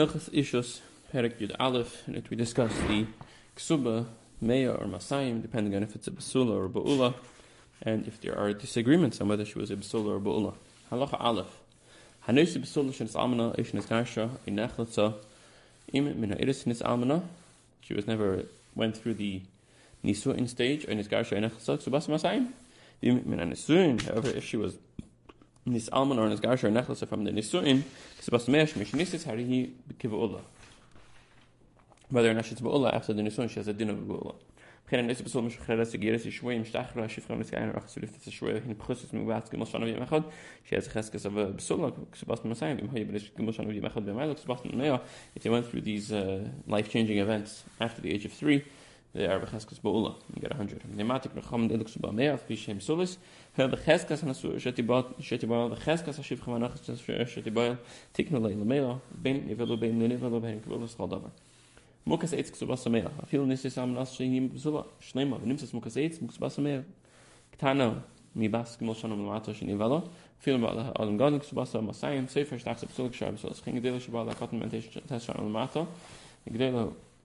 Hilchas Ishus, Perik Yud Aleph, in which we discuss the Ksuba, Meya, or Masayim, depending on if it's a Basula or Ba'ula, and if there are disagreements on whether she was a Basula or Ba'ula. Halacha Aleph. Hanusi Basula Shenis Almana, Ish Nis Garsha, In Im Min Ha'iris Nis Almana. She was never went through the Nisuin stage, or Nis Garsha, In Nechlitza, Ksubas Masayim. Im Min Nisuin, however, if she was this Alman or Nis Garsha or Nechlasa from the Nisuin, Sebastimesh Mishnisis Harihi Kivu'ullah. Whether or not she's after the Nisuin, she has a din of Ba'ullah. Kennen ist besol mich gerade zu geres ich schwoi im stachra schifra hin khusus mit was gemosh an wie she has khas kes aber besol was man sein im hier bis gemosh an wie machot if you went through these uh, life changing events after the age of 3 the Arab cheskas Ba'ula, you get 100. Nematik Recham and Suba Me'ah, vishem Sulis, Hel V'cheskes Nasur, Sheti Ba'al, Sheti Ba'al, The cheskas Hashiv Chavanachas, Sheti Ba'al, Tiknu Le'i Lamela, Ben Nivelu, Ben Nivelu, Ben Nivelu, Schal Davar. Mukas Eitz Ksuba Sameach, Afil Nisis Am Nas Shenim B'Zula, Shnema, V'nimsis Mukas Eitz, muksuba Ba Sameach, Ktana, Mibas Gimel Shanam Lamato Shenivelo, Film Ba'al Adam Gadlik Suba Sama Sayim, Sefer Shtach Sepsulik Shar B'Sulis, Chingadela Shabal, Lakotan Mentation Teshar Lamato, Gdelo,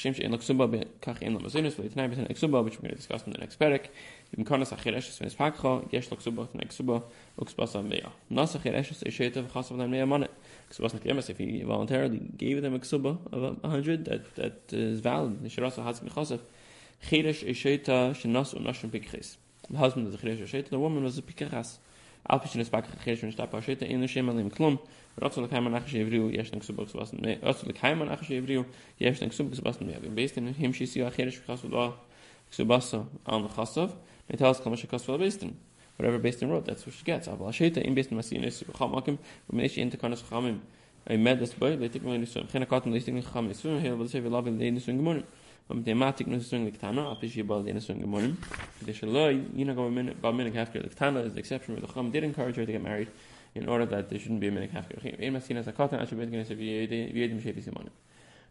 Hashem she'en l'ksuba kach en l'mazinus l'ksuba, which we're going to discuss in the next parak. Ibn konas pakcha, yesh l'ksuba v'ten l'ksuba, uksbas al-meya. Nas manet. Ksubas if he voluntarily gave them a ksuba of a hundred, that, that is valid. M'chasav. Chiresh pikches. The husband of the chiresh e'sheta, the woman was a pikachas. Al pishin es pakach chiresh v'nis tapa e'sheta, in l'shem alim klum. רצו לקיימה נחש יבריאו יש נקסובה כסובסן מי רצו לקיימה נחש יבריאו יש נקסובה כסובסן מי based in him she see אחרת שחסו דו כסובסה על נחסוב נתאלס כמה שכסו על based in whatever based in wrote that's what she gets אבל השייטה אם based in מסינס בכל מקום ומניש אין תקנס חכמים I met this boy, they take me to geen katten, they take me to swim here, but they love in the swing morning. um the matik no swing like tana, up is about the swing morning. The shaloi, you know go a minute, about minute after the tana is the exception where the kham did encourage her to get married. in order that there shouldn't be a minik hafker. Ein masin as a katan asher bet genes v'yedim shefi simon.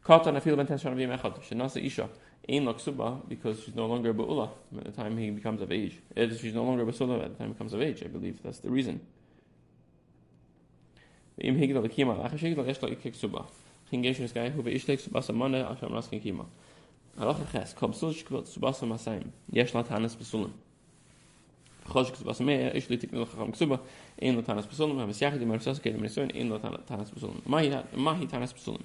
Katan afil ben ten shana v'yem echad. Shenasa isha ein lo ksuba because she's no longer a ba'ula at the time he becomes of age. She's no longer a basula at the time he becomes of age. I believe that's the reason. Im higdal kima lacha shigdal yesh lo ikik ksuba. King geshin is guy who ve'ishtek subasa mana asham raskin kima. a loch khas kom so ich kurz zu wasser mal sein? Ja schlat hanes besunnen khosh kus was mehr ich litik nur kham kusuba in der tanes besunnen haben sie ja die mal so so gehen mir so in der tanes besunnen mach ich hat mach ich tanes besunnen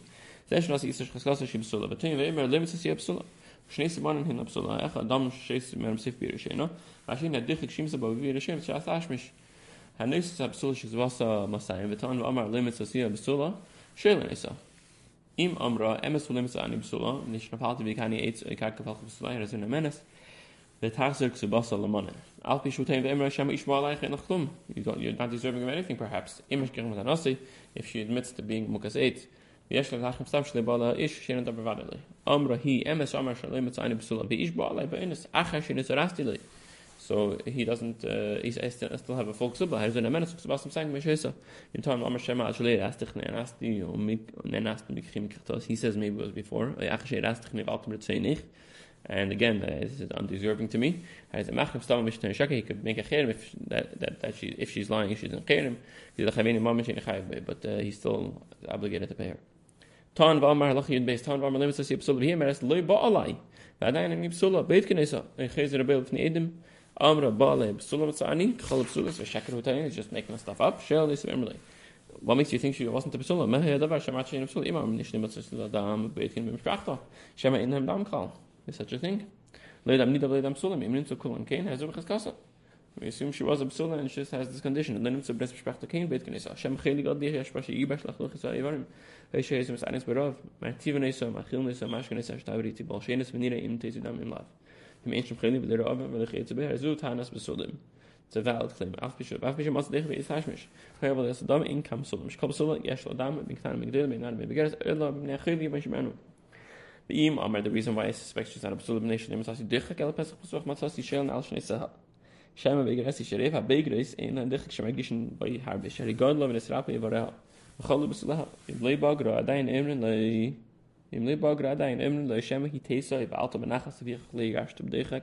selbst was ist das klasse schim so aber tun wir immer limits ist ja besunnen schnis man hin ab so da ja da muss ich sich mir sich bi reschen no was ich nicht dich schim so bi reschen פסולה, שאלה ניסה. אם אמרה, אמס ולמס אני פסולה, נשנפלתי ביקני עץ, עיקר כפל כפסולה, רזון המנס, ותחזר כסבסה למונה. Al pi shutein ve'emra shema ishma alayich en nachtum. You're not deserving of anything, perhaps. Imish gerem with anasi, if she admits to being mukas eight. ויש לה תחם סתם שלי בעלה איש שאין דבר ודאי לי. אמרה היא אמס אמר שלא מצאיני בסולה ואיש בעלה באינס אחר שנצרסתי לי. So he doesn't, uh, he still, still have a full ksuba. Here's an amenas ksuba some saying meshesa. In time, Amar Shema Kirtos. He says maybe it was before. And again, uh, this is undeserving to me. He could make a cherem if that, that, that she if she's lying, she's in cherem. But uh, he's still obligated to pay her. Tan v'amar yud beis tan v'amar eres loy ba'alai. V'adayin ani psula beit kenesa. Edim. Amra v'tzani. Kchal psulas v'shakar v'tayin. He's just making stuff up. Shel nisam emrlei. What makes you think she wasn't a beit ken. Shema inhem dam kal. Is such a thing? Leidam leidam sulam. Im nimtzu kulam kain has a kasa. We assume she was a psula and she just has this condition. And then it's a bres b'shpachta kain beit kenesa. Hashem god dihi hashpashi yibash lach luchis ha'yivarim. Veishe ezim esanis berav. Ma'tiv nesa, ma'chil nesa, ma'ashka nesa, shtavri tibal. Im tezidam im lav. B'sulim. It's a valid claim. Begeres. The the reason why I suspect she's not a psul b'nei shleim, is dichak el pesach pasuach matzasi shel al shnei sahal. Shema begeres is sheref ha-begres in a dichak shemagishin by harbe. Shari god lo bagra adayin emrin im liba grada in emn le shem ki tesa i balt ben nachas vi khli gashst be dikh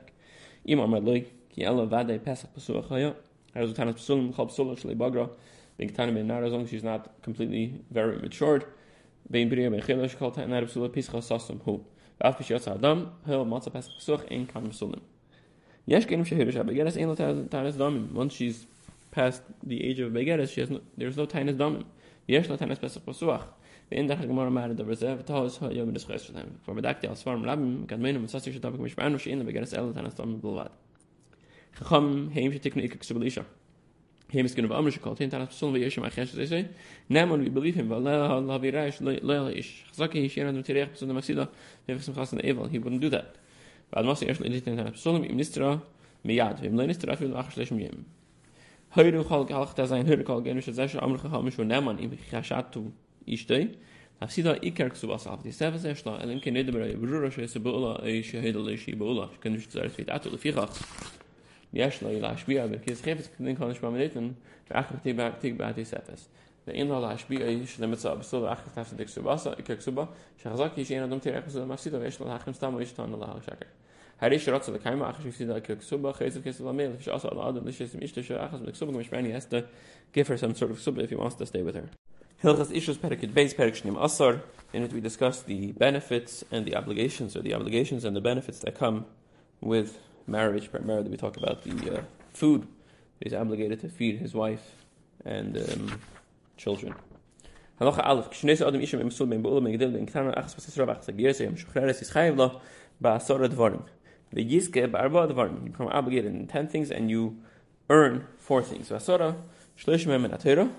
im am le ki ela vade pesach pesach khaya er zut hanas psulm khob sulm shle bagra. Bin tan ben nar as long she's not completely very matured. Bin bria ben khilash kalt an arab sulm pesach sasam hu. Af bi shot adam hel matza pesach pesach in kan psulm yesh kenim shehirish aber geras in tanas damen once she's past the age of begeres she has no, there's no tanas damen yesh no tanas pesach pesach ואין דרך הגמור אמר דבר זה, ותהוס היום בדסחס שלהם. כבר בדקתי על ספרם רבים, קדמנו מצאתי שדבק משפענו שאין לבגרס אלו טיינס דומים בלבד. חכם הם שתקנו איקה כסוב אלישה. Him is going to be Amr Shekal, Tin Tanas Pesul, V'yeshim Achesh, they say, Naman, we believe him, V'aleh ha'virash, le'el ish. Chazaki, Yishir, and Tirech, Pesul, Masida, V'yechim Chas, and Evel, he wouldn't do that. V'ad Masi, Yesh, Le'edit, Tin Tanas Pesul, Im Nistra, Miyad, V'im Le Nistra, Afil, Achesh, Le'shem Yim. Heute chal galach da sein heute kal genish ze amr kham shu naman im khashatu ishtay afsida iker ksu was auf die selbe sehr schla elen ken ned ber brura she se bola e shahid le shi bola ken ich zart fit atul fi khach יש לו להשפיע וכיס חפץ כדין כל נשמע מניתן ואחר תיק תיק בעתי ספס ואין לו להשפיע איש למצוא בסוד ואחר תפסד דיק סובסה איקר כסובה שחזק יש אין אדם תירח בסוד המפסידו ויש לו להחם סתם ואיש תענו לה שקר הרי שרוצה לקיימה אחר שפסידה איקר כסובה חייזר כסף למיל שעשה על האדם לשס עם אישתו שאחר בכסובה גם משמעני has to give her some sort of ksuba if he wants to stay with her Hilchas Ishus Perikid Beis Perik Shnim Asar. In it we discuss the benefits and the obligations, or the obligations and the benefits that come with marriage, primarily we talk about the uh, food he's obligated to feed his wife and um, children. Halacha Aleph, Kshnes Adam Ishim Emsul Ben Be'ulam Megdil Ben Ketana Achas Pasas Rav Achas Agir Seyam Shuchreres Yischayev Lo Ba'asora Dvarim Ve'yizke Ba'arba Dvarim You become obligated in ten things and you earn four things. Ba'asora Shlish Mem En Atera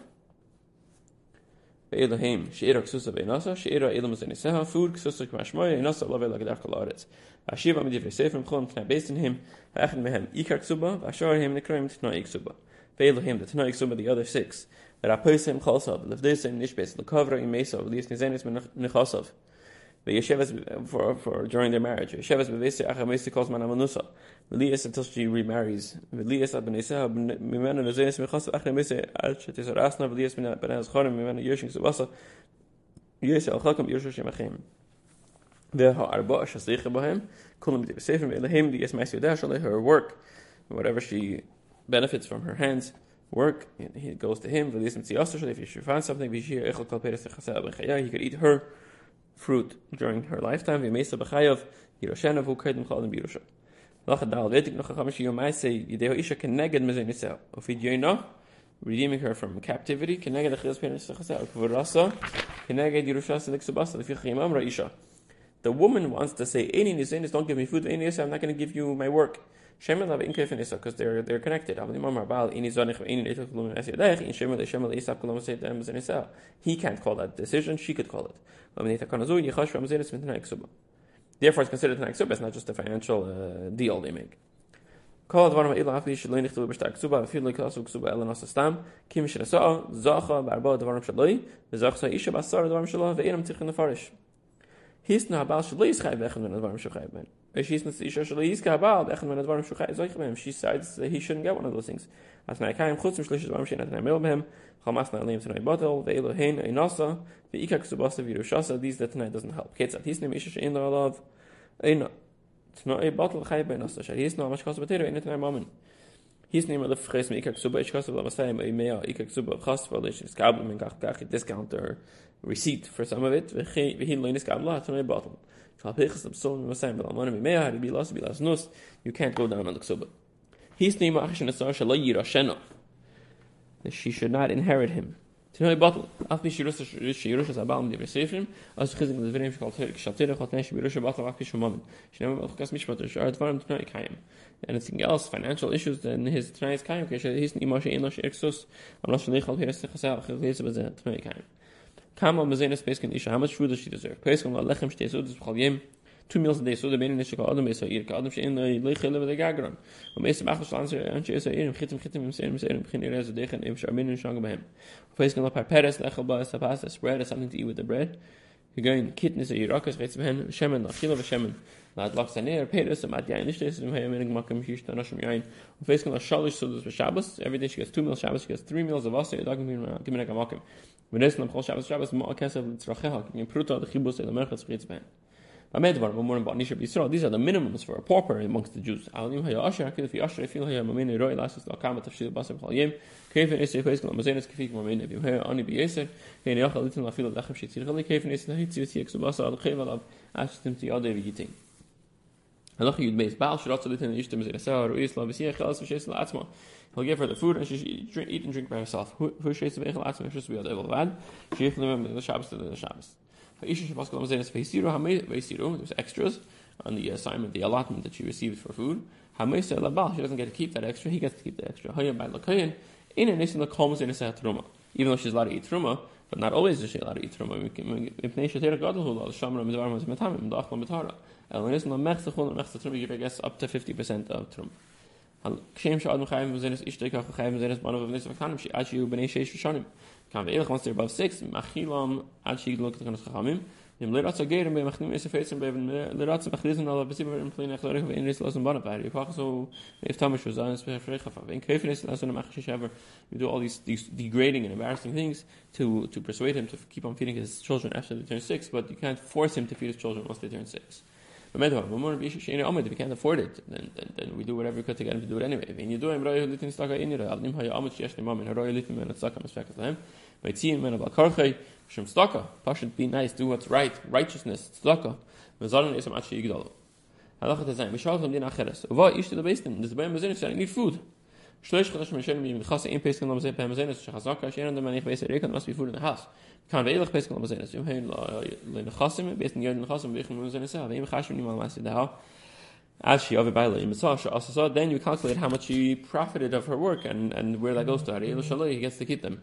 Ve'elohim She'ira Ksusa Ve'nasa She'ira Elam Zeniseha Food Ksusa Kmashmoya Enasa Lave Lagedach Kalaretz Ashiva mit divrei sefer mchon kna based him, v'achad mehem ikar ksuba, v'ashar him nekroim t'noi ksuba. Ve'elu him the t'noi ksuba, the other six. V'rapoisem chalsav, l'vdesem nishbes, l'kovra imesav, l'yis nizenis the Yeshevas for, for during their marriage. Yeshevas bevesi acha calls man amanusa. Velias until she remarries. Velias ab benesa mimena nazenis mechasa acha bevesi ad shetisar asna velias ben az chorim mimena yershin subasa yesh al chakam yershu shemachim. V'ha'arba shasicha b'hem kulam divesefim The diyes mas yodash alei her work whatever she benefits from her hands work it goes to him v'lias mitziyasu if she finds something v'shir echol kal peres he could eat her fruit during her lifetime. V'meisa b'chayav yiroshena v'ukedim chalim b'yirusha. Lachat dal v'etik noch ha'chamish isha keneged. Ofid redeeming her from captivity, keneged kvurasa, keneged yirusha subasa, isha. The woman wants to say, Eini nisenis, don't give me food, Eini I'm not going to give you my work. Shemen lav in kefin isa, because they're, they're connected. He can't call that decision, she could call it. Therefore, it's considered an exuba, it's not just a financial uh, deal they make. כל הדברים האלה אף איש לא נכתבו בשטר כסובה, אפילו לא יכנסו כסובה אלא נוסע סתם, כי מי שנשא, זכה בארבע הדברים שלו, וזכה אישה בעשר הדברים שלו, ואינם צריכים לפרש. his na bal shlo is khayb ekhn men advarim shokhayb men es his na isha shlo is ka bal ekhn men advarim shokhayb zoykh men she decides that he shouldn't get one of those things. As na kaim khutz mit shlish advarim shinat na mel behem khamas na lim tnay bottle ve elo hein ein nasa ve ikak tonight doesn't help. Kids at his name isha in the love ein tnay bottle khayb ben nasa shar his no mach his name of fres me ikak suba? Ba masay me me ikak suba? Khas for this skabel men gach gach discounter receipt for some of it. We hin loines kabla at my bottom. So pechs the son but money me had be lost be lost nus. You can't go down on the ksuba. His name achshin asar shala yira shena that she should not inherit him to know bottle af mich shirus shirus as abam di resefim as khizing the very difficult to shatir khot nesh birush bottle af pish she never got kas mich matter shart farm to know kaim anything else financial issues then his tonight's kaim okay his name moshe enosh exos i'm not sure khol se khasa khizes bezet tonight kaim Kama mazena space isha. How much food does she deserve? La lechem shtei sudus b'chol yem. Two meals a day. So the bein nisha ka adam esa ir ka adam shein la leiche lebe de gagron. Um esa bachas shlan se an she esa irim chitim chitim im serim serim b'chin ir eza dechen im shar minin shang behem. Pesach la par peres lechel ba esa pasta spread as something to eat with the bread. Again, kitnis a yirakas reitz behen, shemen, achila v'shemen. Lad lach zaner, peres, am ad yain ishtes, am haya minig makam shish tan asham yain. Und feis kan a shalish sudas v'shabbos, every day she gets two meals Shabbos, she gets three meals of asa, yadagim gimin a makam. V'nes lam chol Shabbos Shabbos, ma'a kesav l'tzracheha, gin pruta d'chibus el amerchatz reitz behen. These are the minimums for a pauper amongst the Jews. He'll give her the food and she should eat and drink by herself. Who Shabbos to the Shabbos. There's extras on the assignment, the allotment that she received for food. She doesn't get to keep that extra, he gets to keep the extra. Even though she's allowed to eat truma, but not always is she allowed to eat truma. You guess up to 50% of truma. כשם שאדם חיים בזנס אשתו כך חיים בזנס בנו ובנס וקטנים שעד שיהיו בני שש ושונים. Kan we once they're above six, machilam ad shigdol ketakan chachamim. Geirim on. In. You do all these, these degrading and embarrassing things to to persuade him to keep on feeding his children after they turn six, but you can't force him to feed his children once they turn six. We can't afford it, then, then, then we do whatever we could to get him to do it anyway. Pashat be nice, do what's right, righteousness, staka. Mezalan esam achi yigdalo. Halachat ish to I need food. As she over by then you calculate how much she profited of her work and and where that goes to he gets to keep them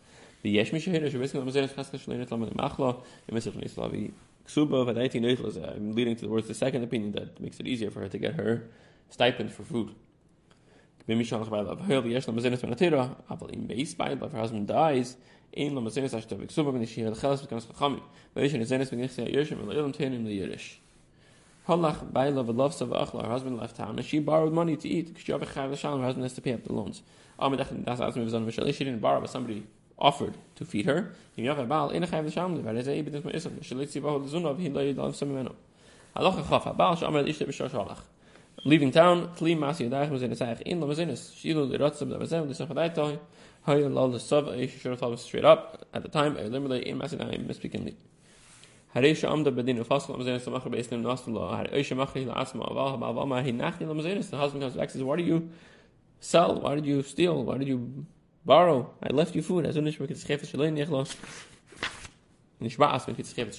besen mazenes khas khas lenet lo mach lo i mesel ni slavi ksuba va daiti neutral i'm leading to the second opinion that makes it easier for her to get her stipend for food. But her husband dies hel khalas kan khami ve yesh ne zenes ben yesh yesh men lo yom tenim le yerish Halach Baila Velovsa Vachla, her husband left town, and she borrowed money to eat she her husband has to pay up the loans. She didn't borrow, but somebody offered to feed her. Leaving town, should have thought straight up. At the time, zenes. The husband comes back and says, "Why did you sell? Why did you steal? Why did you borrow? I left you food. As soon as. She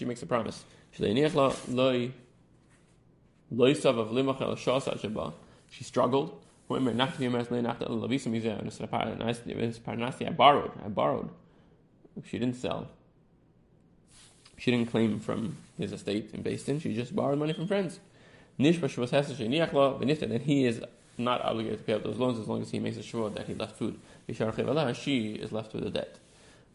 makes a promise. She struggled. And. I borrowed. I borrowed. She didn't sell. She didn't claim from his estate in Basin. She just borrowed money from friends. Then he is not obligated to pay up those loans as long as he makes a sure that he left food. She is left with a debt.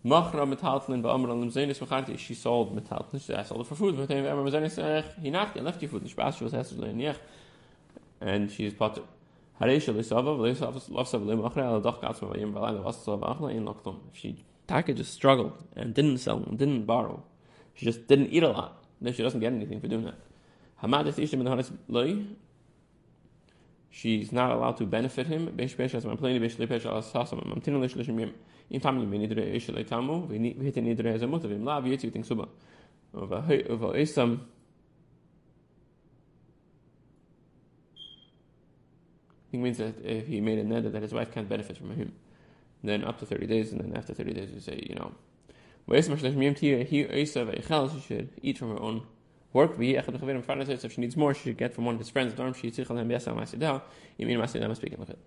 Machra metaltlin ba'amr machanti. She sold metaltlin. She sold it for food. He knocked it, left you food. Nishbash was hesed le'niach. And she is potter. Hareisha l'machra al doch gatzma v'yim in. She Taka just struggled and didn't sell and didn't borrow. She just didn't eat a lot. Then she doesn't get anything for doing that. Hamad is ishim in loy. She's not allowed to benefit him. He means that if he made a nether that his wife can't benefit from him, then up to 30 days, and then after 30 days you say, you know, she should eat from her own work. If she needs more, she should get from one of his friends. Dorm she tichal hem yasa masidah. Yimin masidah speaking like it.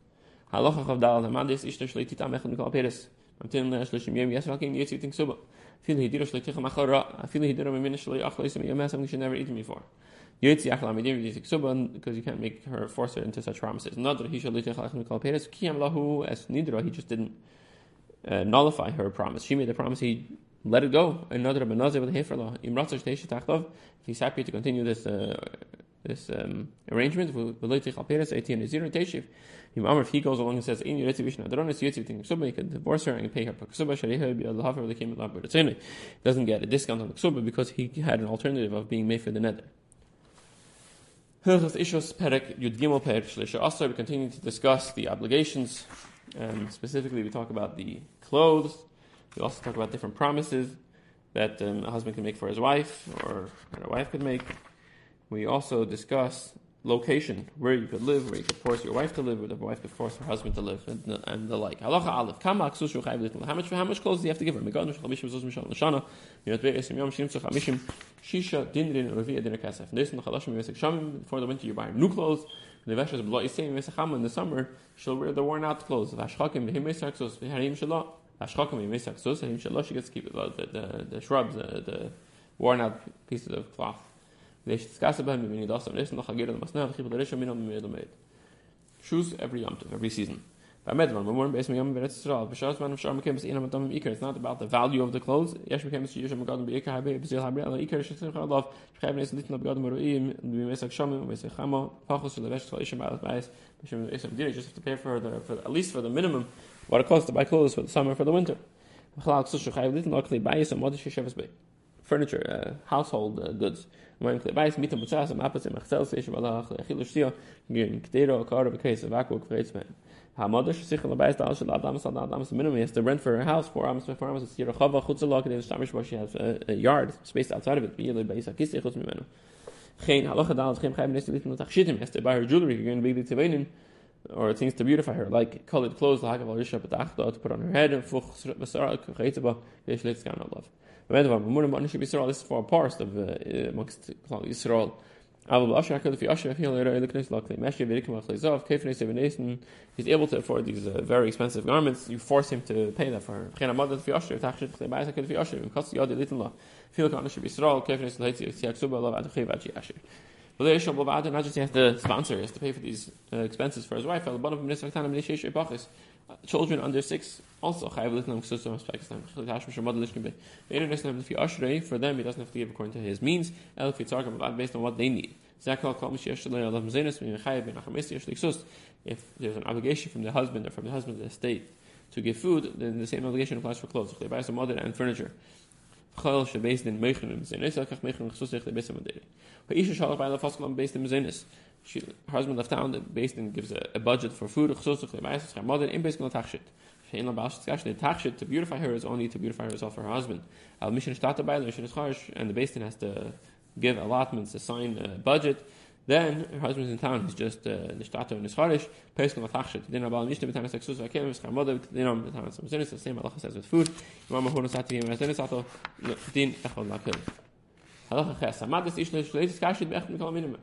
Halacha chav dal hamadis ishta shlei titam echad mikol peres. Yitzi think suba. Feel he did a shlei ticham achara. I feel he did a mimin shlei achla isim yem yasam should never eat me before. Yitzi achla midim yitzi suba because you can't make her force her into such promises. Not that he echad mikol peres. Lahu as nidra he just didn't uh, nullify her promise. She made the promise he let it go. Another benazir with shteish tachtov. If he's happy to continue this uh, this um, arrangement, v'loitich al peres eitin zero teshiv. If he goes along and says, "In your vishna adronis yitziv thing ksuba," he can divorce her and pay her ksuba. Shariha be al hafer lekim lav b'ratzene. Doesn't get a discount on the ksuba because he had an alternative of being made for the nether. Hilchas Ishos Perek Yud Gimel Perek Shlisha Asar. We continue to discuss the obligations. and specifically, we talk about the clothes, we also talk about different promises that um, a husband can make for his wife or that a wife could make. We also discuss location, where you could live, where you could force your wife to live, where the wife could force her husband to live, and the, and the like. Halacha aleph. How much, how much clothes do you have to give her? Shisha din din ravia din kasef. This in the shamim. For the winter, you buy her new clothes. The veshes b'lo yisayim yisacham. In the summer, she'll wear the worn out clothes. Vashchakim v'him yisaksos v'harim shalah. Ashchakim Yimesak Sus, and Shalosh, gets keep the, the, the shrubs, the, the worn out pieces of cloth. Shoes every yom every season. It's not about the value of the clothes. Diri. Just have to pay for the for at least for the minimum what it costs to buy clothes for the summer for the winter. Furniture, uh, household uh, goods. Er has to rent for her house lok in stamish she has a, a yard space outside of it be khutz mimenu. Halacha dal geen geheim neste lit mit achshitim has to buy her jewelry the or things to beautify her, like colored clothes, like to put on her head, and this is for a part of uh, amongst Yisrael. He's able to afford these uh, very expensive garments. You force him to pay that for her. Not just he has to sponsor, he has to pay for these uh, expenses for his wife. Uh, children under six also for them he doesn't have to give according to his means. Based on what they need. If there's an obligation from the husband or from the husband of the state to give food, then the same obligation applies for clothes. Buy some mother and furniture. Chol shebeis din meichen im Sinnes, kach meichen chsus dich lebes amadere. But Isha shalach by the Faskel based in Sinnes. Her husband left town, the based in gives a, a budget for food, chsus dich lebes, her mother in based on tachshit. Shein la bash tkash, the tachshit to beautify her is only to beautify herself for her husband. Al mission shtata by the is and the based has to give allotments, assign a budget, then her husband's in town, he's just uh, the shtato in his charish, peskin latachshit. Then Abal Mishta b'tan sexus v'akelim v'schar mother, then on b'tan samzinis, the same says with food. Din echol lakil. Halacha ches,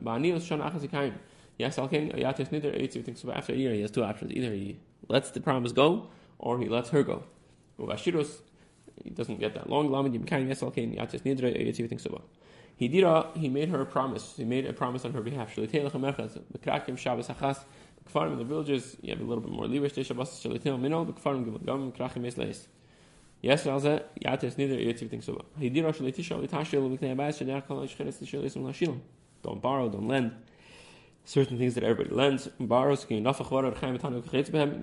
ba'anil shon. Yes, alken, yatis nidr, thinks after a year, he has two options. Either he lets the promise go, or he lets her go. Uvashirus, he doesn't get that long. Lamed yes, alken, yatis nidr, thinks he did a, he made her a promise. He made a promise on her behalf. Shabbos kfarim in the villages, you have a little bit more leeway. Shabbos minol. The kfarim leis. Yes, neither yetziv think so. He did a shalitisha litashil with ne'abayis shedech kol ishcheres tishilisum lashilim. Don't borrow, don't lend. Certain things that everybody lends. Borrows, can chaim behem.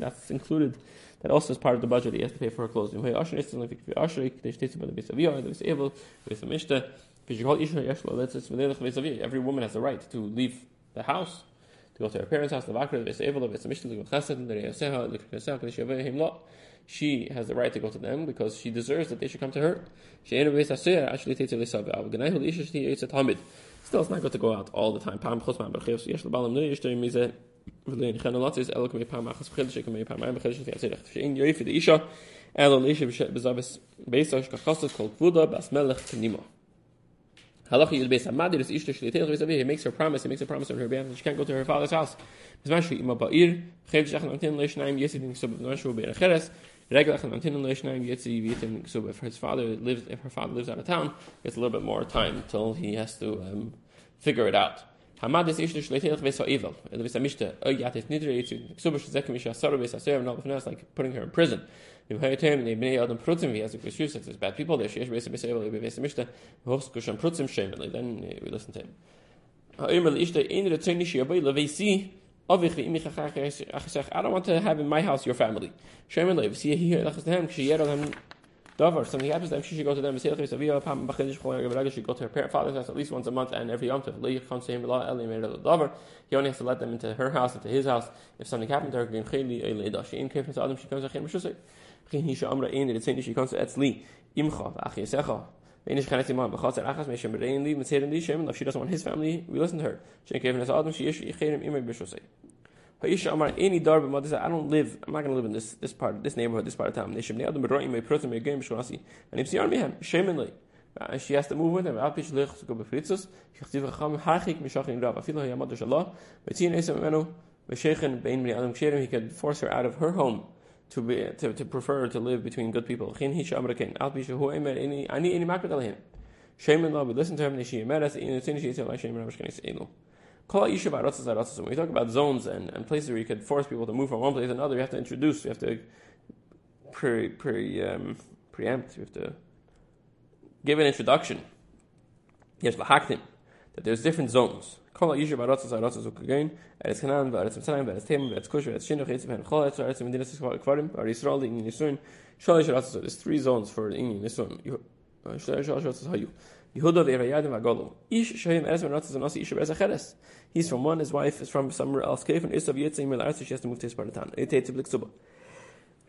That's included that also is part of the budget he has to pay for her with every woman has the right to leave the house to go to her parents house she has the right to go to them because she deserves that they should come to her. Still, it's not good to go out all the time. He makes her promise. He makes a promise on her behalf. She can't go to her father's house. So if his father lives if her father lives out of town, gets a little bit more time until he has to um, figure it out. Like putting her in prison. Bad people. Then uh, we listen to him. I don't want to have in my house your family. See here. Something happens to them, she should go to them and say, she go to her parent father's house at least once a month and every Yom Tov. Comes. He only has to let them into her house, into his house. If something happened to her. She came to Adam, she comes to him, Shusay. Gin Hisha Amra Ein, it's saying she comes to Etzli, Imcha, Achi Yesecha. She doesn't want his family. We listen to her. Ha'isha Amar, any dar b'mad I don't live, I'm not going to live in this, this part, this neighborhood, this part of town. Neshim ne'adam b'ro'im me'protim me'gayim b'shonasi. And if sie are mehem, shemen. And uh, she has to move with him. Al pish lech to go b'fritzos. Shechtiv chacham harchik mishachin rav. Afilo ha'yamad shallah. V'tzin esem menu. V'shechen bein b'nei adam ksherim. He could force her out of her home to be to, to prefer to live between good people. Listen to him. When we talk about zones and, and places where you could force people to move from one place to another, you have to introduce, you have to pre, pre, um, preempt, you have to give an introduction. Yes, lahaktim, that there's different zones. There's three zones for in Yisuin. Shalish ha'aratzas hayu. Yehuda ve'erayadim v'agolu. Ish shayim eretz ben ratzas and ish be'ez acheres. He's from one, his wife is from somewhere else. She has to move to his.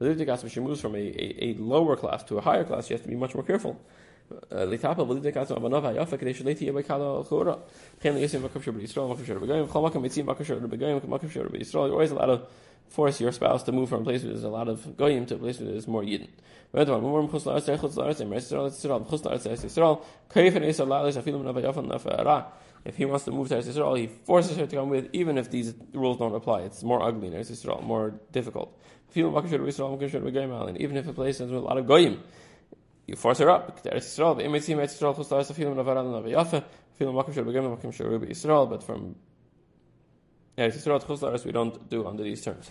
she moves from a, a, a, lower class to a higher class, she has to be much more careful. Uh, You're always allowed to force your spouse to move from a place where there's a lot of goyim to a place where there's more yidden. If he wants to move to Eretz Yisrael, he forces her to come with, even if these rules don't apply. It's more ugly in Eretz Yisrael, more difficult. Even if a place has a lot of goyim, you force her up. Eretz Eretz but from Eretz we don't do under these terms.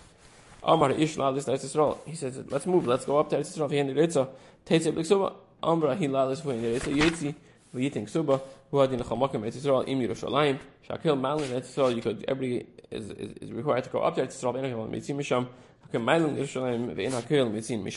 Amar ish la'alis Eretz Yisrael. He says, let's move, let's go up to Eretz Yisrael, v'hen Eretza, teitze b'ksuba, Amra hi la'alis v'hen Eretza, yetzi, v'yiting suba, who had in Chamakim Eretz Yisrael im Yerushalayim. Shakil Malin Eretz Yisrael. You could every is, is, is required to go up there. Eretz Yisrael. Ve'en Hakil Mitzim Misham. kein Meilung ist schon ein wenig Köln, wir sind mich